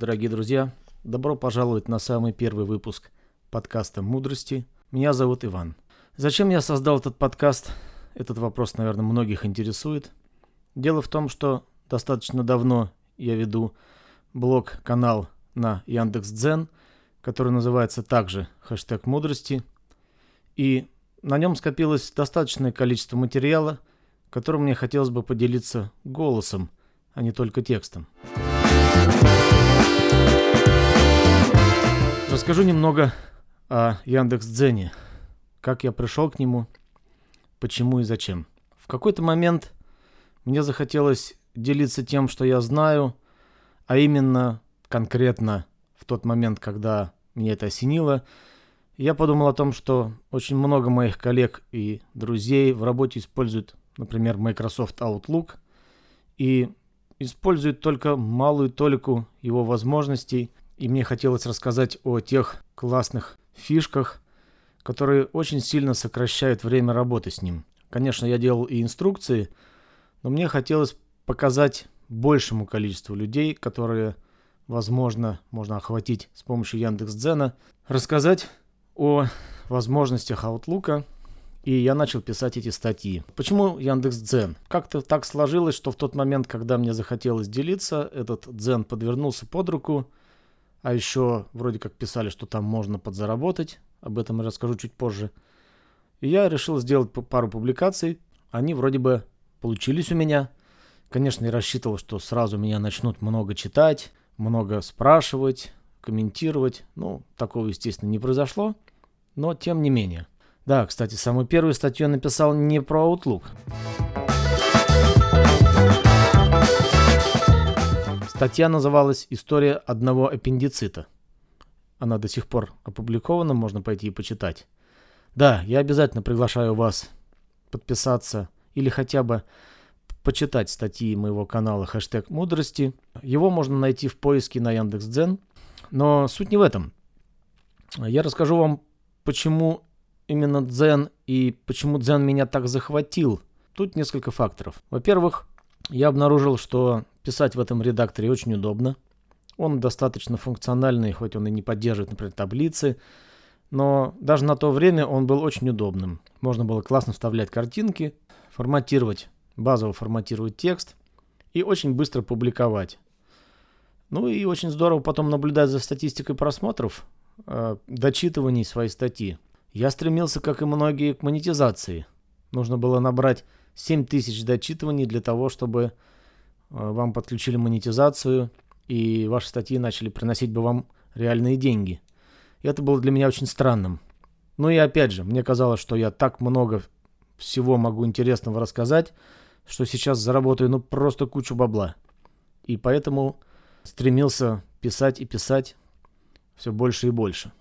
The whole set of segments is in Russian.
дорогие друзья! Добро пожаловать на самый первый выпуск подкаста «Мудрости». Меня зовут Иван. Зачем я создал этот подкаст? Этот вопрос, наверное, многих интересует. Дело в том, что достаточно давно я веду блог-канал на Яндекс.Дзен, который называется также хэштег «Мудрости». И на нем скопилось достаточное количество материала, которым мне хотелось бы поделиться голосом, а не только текстом. Расскажу немного о Яндекс.Дзене, как я пришел к нему, почему и зачем. В какой-то момент мне захотелось делиться тем, что я знаю, а именно конкретно в тот момент, когда меня это осенило, я подумал о том, что очень много моих коллег и друзей в работе используют, например, Microsoft Outlook, и используют только малую толику его возможностей, и мне хотелось рассказать о тех классных фишках, которые очень сильно сокращают время работы с ним. Конечно, я делал и инструкции, но мне хотелось показать большему количеству людей, которые, возможно, можно охватить с помощью Яндекс.Дзена, рассказать о возможностях Outlook, и я начал писать эти статьи. Почему Яндекс.Дзен? Как-то так сложилось, что в тот момент, когда мне захотелось делиться, этот дзен подвернулся под руку, а еще вроде как писали, что там можно подзаработать. Об этом я расскажу чуть позже. И я решил сделать пару публикаций. Они вроде бы получились у меня. Конечно, я рассчитывал, что сразу меня начнут много читать, много спрашивать, комментировать. Ну, такого, естественно, не произошло. Но тем не менее. Да, кстати, самую первую статью я написал не про Outlook. Статья называлась «История одного аппендицита». Она до сих пор опубликована, можно пойти и почитать. Да, я обязательно приглашаю вас подписаться или хотя бы почитать статьи моего канала хэштег мудрости. Его можно найти в поиске на Яндекс.Дзен. Но суть не в этом. Я расскажу вам, почему именно Дзен и почему Дзен меня так захватил. Тут несколько факторов. Во-первых, я обнаружил, что писать в этом редакторе очень удобно. Он достаточно функциональный, хоть он и не поддерживает, например, таблицы, но даже на то время он был очень удобным. Можно было классно вставлять картинки, форматировать, базово форматировать текст и очень быстро публиковать. Ну и очень здорово потом наблюдать за статистикой просмотров, э, дочитываний своей статьи. Я стремился, как и многие, к монетизации. Нужно было набрать 7000 дочитываний для того, чтобы вам подключили монетизацию и ваши статьи начали приносить бы вам реальные деньги. И это было для меня очень странным. Ну и опять же, мне казалось, что я так много всего могу интересного рассказать, что сейчас заработаю ну просто кучу бабла. И поэтому стремился писать и писать все больше и больше.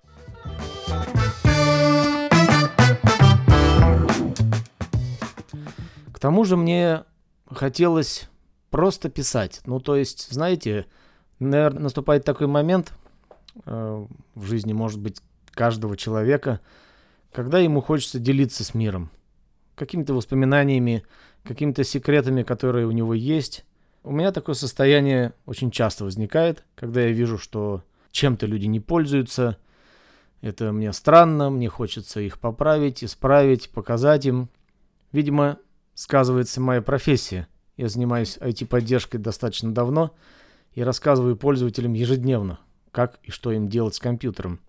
К тому же мне хотелось просто писать. Ну, то есть, знаете, наверное, наступает такой момент э, в жизни, может быть, каждого человека, когда ему хочется делиться с миром. Какими-то воспоминаниями, какими-то секретами, которые у него есть. У меня такое состояние очень часто возникает, когда я вижу, что чем-то люди не пользуются. Это мне странно, мне хочется их поправить, исправить, показать им. Видимо, сказывается моя профессия. Я занимаюсь IT-поддержкой достаточно давно и рассказываю пользователям ежедневно, как и что им делать с компьютером.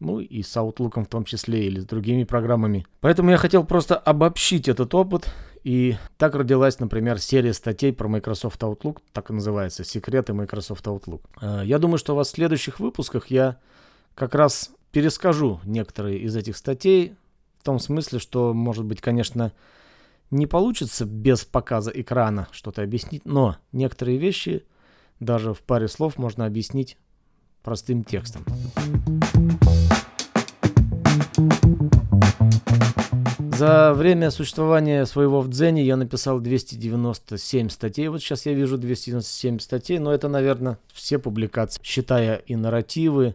Ну и с Outlook в том числе или с другими программами. Поэтому я хотел просто обобщить этот опыт. И так родилась, например, серия статей про Microsoft Outlook, так и называется, «Секреты Microsoft Outlook». Э, я думаю, что в следующих выпусках я как раз перескажу некоторые из этих статей, в том смысле, что, может быть, конечно, не получится без показа экрана что-то объяснить, но некоторые вещи даже в паре слов можно объяснить простым текстом. За время существования своего в Дзене я написал 297 статей. Вот сейчас я вижу 297 статей, но это, наверное, все публикации, считая и нарративы,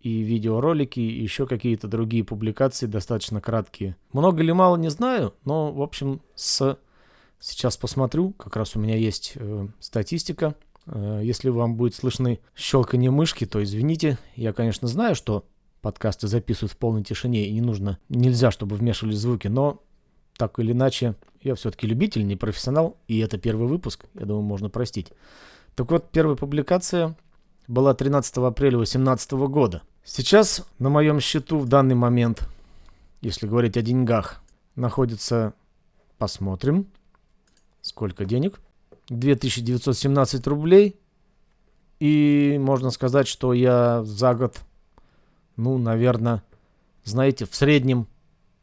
и видеоролики, и еще какие-то другие публикации достаточно краткие. Много или мало, не знаю, но, в общем, с... сейчас посмотрю, как раз у меня есть э, статистика. Э, если вам будет слышны щелканье мышки, то извините. Я, конечно, знаю, что подкасты записывают в полной тишине и не нужно, нельзя, чтобы вмешивались звуки, но так или иначе, я все-таки любитель, не профессионал, и это первый выпуск, я думаю, можно простить. Так вот, первая публикация была 13 апреля 2018 года. Сейчас на моем счету в данный момент, если говорить о деньгах, находится, посмотрим, сколько денег, 2917 рублей. И можно сказать, что я за год, ну, наверное, знаете, в среднем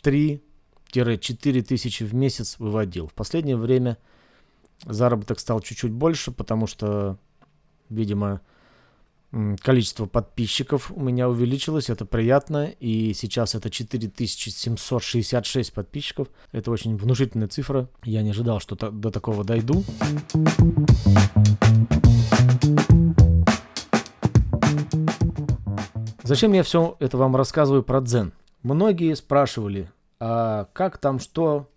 3-4 тысячи в месяц выводил. В последнее время заработок стал чуть-чуть больше, потому что, видимо, количество подписчиков у меня увеличилось, это приятно, и сейчас это 4766 подписчиков. Это очень внушительная цифра. Я не ожидал, что до такого дойду. Зачем я все это вам рассказываю про дзен? Многие спрашивали, а как там что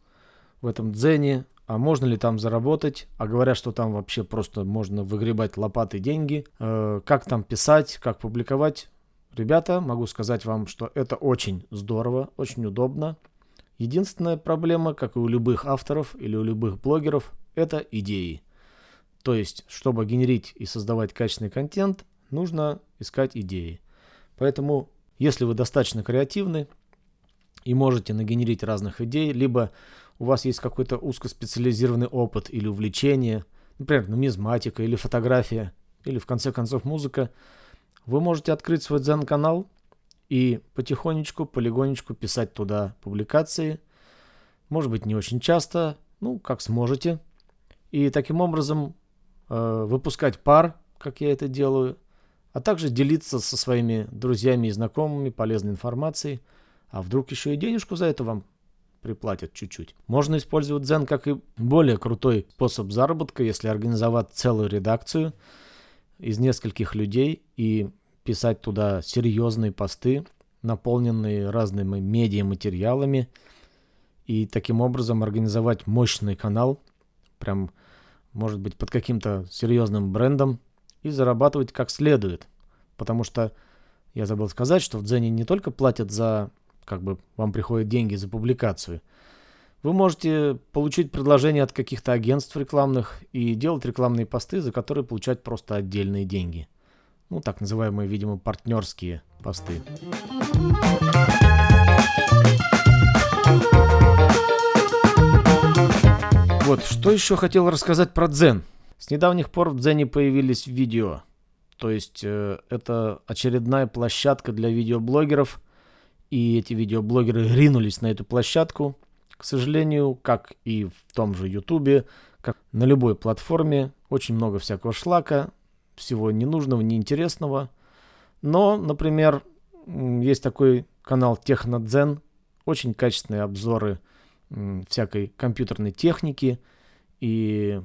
в этом дзене, а можно ли там заработать, а говорят, что там вообще просто можно выгребать лопаты деньги, э, как там писать, как публиковать. Ребята, могу сказать вам, что это очень здорово, очень удобно. Единственная проблема, как и у любых авторов или у любых блогеров, это идеи. То есть, чтобы генерить и создавать качественный контент, нужно искать идеи. Поэтому, если вы достаточно креативны и можете нагенерить разных идей, либо у вас есть какой-то узкоспециализированный опыт или увлечение, например, нумизматика или фотография, или в конце концов музыка, вы можете открыть свой дзен-канал и потихонечку, полигонечку писать туда публикации. Может быть, не очень часто, ну, как сможете. И таким образом э, выпускать пар, как я это делаю, а также делиться со своими друзьями и знакомыми полезной информацией. А вдруг еще и денежку за это вам приплатят чуть-чуть. Можно использовать Zen как и более крутой способ заработка, если организовать целую редакцию из нескольких людей и писать туда серьезные посты, наполненные разными медиаматериалами, и таким образом организовать мощный канал, прям, может быть, под каким-то серьезным брендом, и зарабатывать как следует. Потому что я забыл сказать, что в Дзене не только платят за как бы вам приходят деньги за публикацию. Вы можете получить предложение от каких-то агентств рекламных и делать рекламные посты, за которые получать просто отдельные деньги. Ну, так называемые, видимо, партнерские посты. Вот, что еще хотел рассказать про Дзен. С недавних пор в Дзене появились видео. То есть э, это очередная площадка для видеоблогеров – и эти видеоблогеры ринулись на эту площадку. К сожалению, как и в том же Ютубе, как на любой платформе, очень много всякого шлака, всего ненужного, неинтересного. Но, например, есть такой канал Технодзен, очень качественные обзоры всякой компьютерной техники и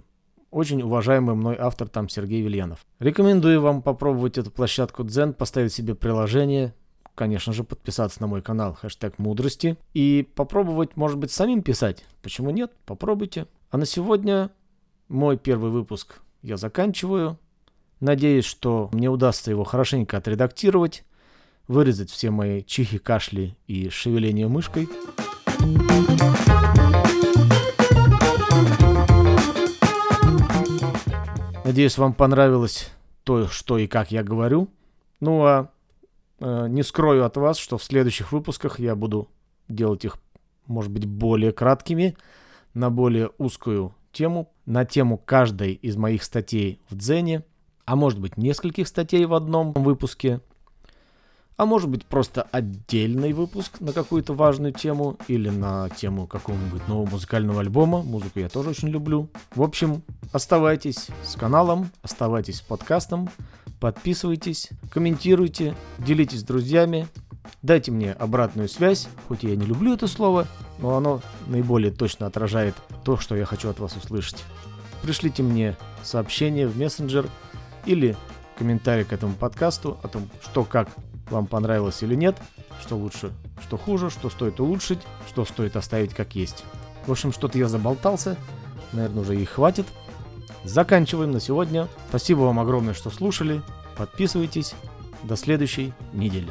очень уважаемый мной автор там Сергей Вильянов. Рекомендую вам попробовать эту площадку Дзен, поставить себе приложение, конечно же, подписаться на мой канал хэштег мудрости и попробовать, может быть, самим писать. Почему нет? Попробуйте. А на сегодня мой первый выпуск я заканчиваю. Надеюсь, что мне удастся его хорошенько отредактировать, вырезать все мои чихи, кашли и шевеление мышкой. Надеюсь, вам понравилось то, что и как я говорю. Ну а не скрою от вас, что в следующих выпусках я буду делать их, может быть, более краткими, на более узкую тему, на тему каждой из моих статей в Дзене, а может быть, нескольких статей в одном выпуске, а может быть, просто отдельный выпуск на какую-то важную тему или на тему какого-нибудь нового музыкального альбома. Музыку я тоже очень люблю. В общем, оставайтесь с каналом, оставайтесь с подкастом. Подписывайтесь, комментируйте, делитесь с друзьями, дайте мне обратную связь, хоть я не люблю это слово, но оно наиболее точно отражает то, что я хочу от вас услышать. Пришлите мне сообщение в мессенджер или комментарий к этому подкасту о том, что как вам понравилось или нет, что лучше, что хуже, что стоит улучшить, что стоит оставить как есть. В общем, что-то я заболтался, наверное, уже и хватит. заканчиваем на сегодня. Спасибо вам огромное, что слушали. Подписывайтесь. До следующей недели.